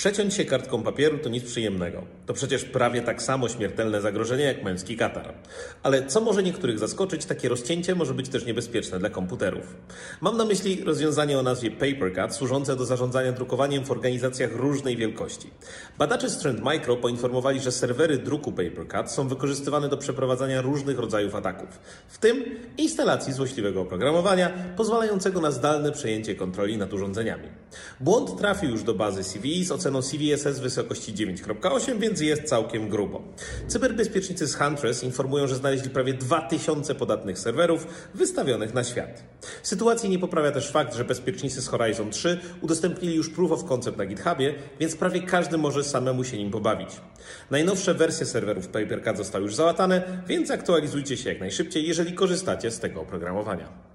Przeciąć się kartką papieru to nic przyjemnego. To przecież prawie tak samo śmiertelne zagrożenie jak męski katar. Ale co może niektórych zaskoczyć, takie rozcięcie może być też niebezpieczne dla komputerów. Mam na myśli rozwiązanie o nazwie PaperCut, służące do zarządzania drukowaniem w organizacjach różnej wielkości. Badacze z Trend Micro poinformowali, że serwery druku PaperCut są wykorzystywane do przeprowadzania różnych rodzajów ataków, w tym instalacji złośliwego oprogramowania pozwalającego na zdalne przejęcie kontroli nad urządzeniami. Błąd trafił już do bazy CVE z oceną CVSS w wysokości 9.8, więc jest całkiem grubo. Cyberbezpiecznicy z Huntress informują, że znaleźli prawie 2000 podatnych serwerów wystawionych na świat. Sytuacji nie poprawia też fakt, że bezpiecznicy z Horizon 3 udostępnili już proof of concept na GitHubie, więc prawie każdy może samemu się nim pobawić. Najnowsze wersje serwerów PaperCut zostały już załatane, więc aktualizujcie się jak najszybciej, jeżeli korzystacie z tego oprogramowania.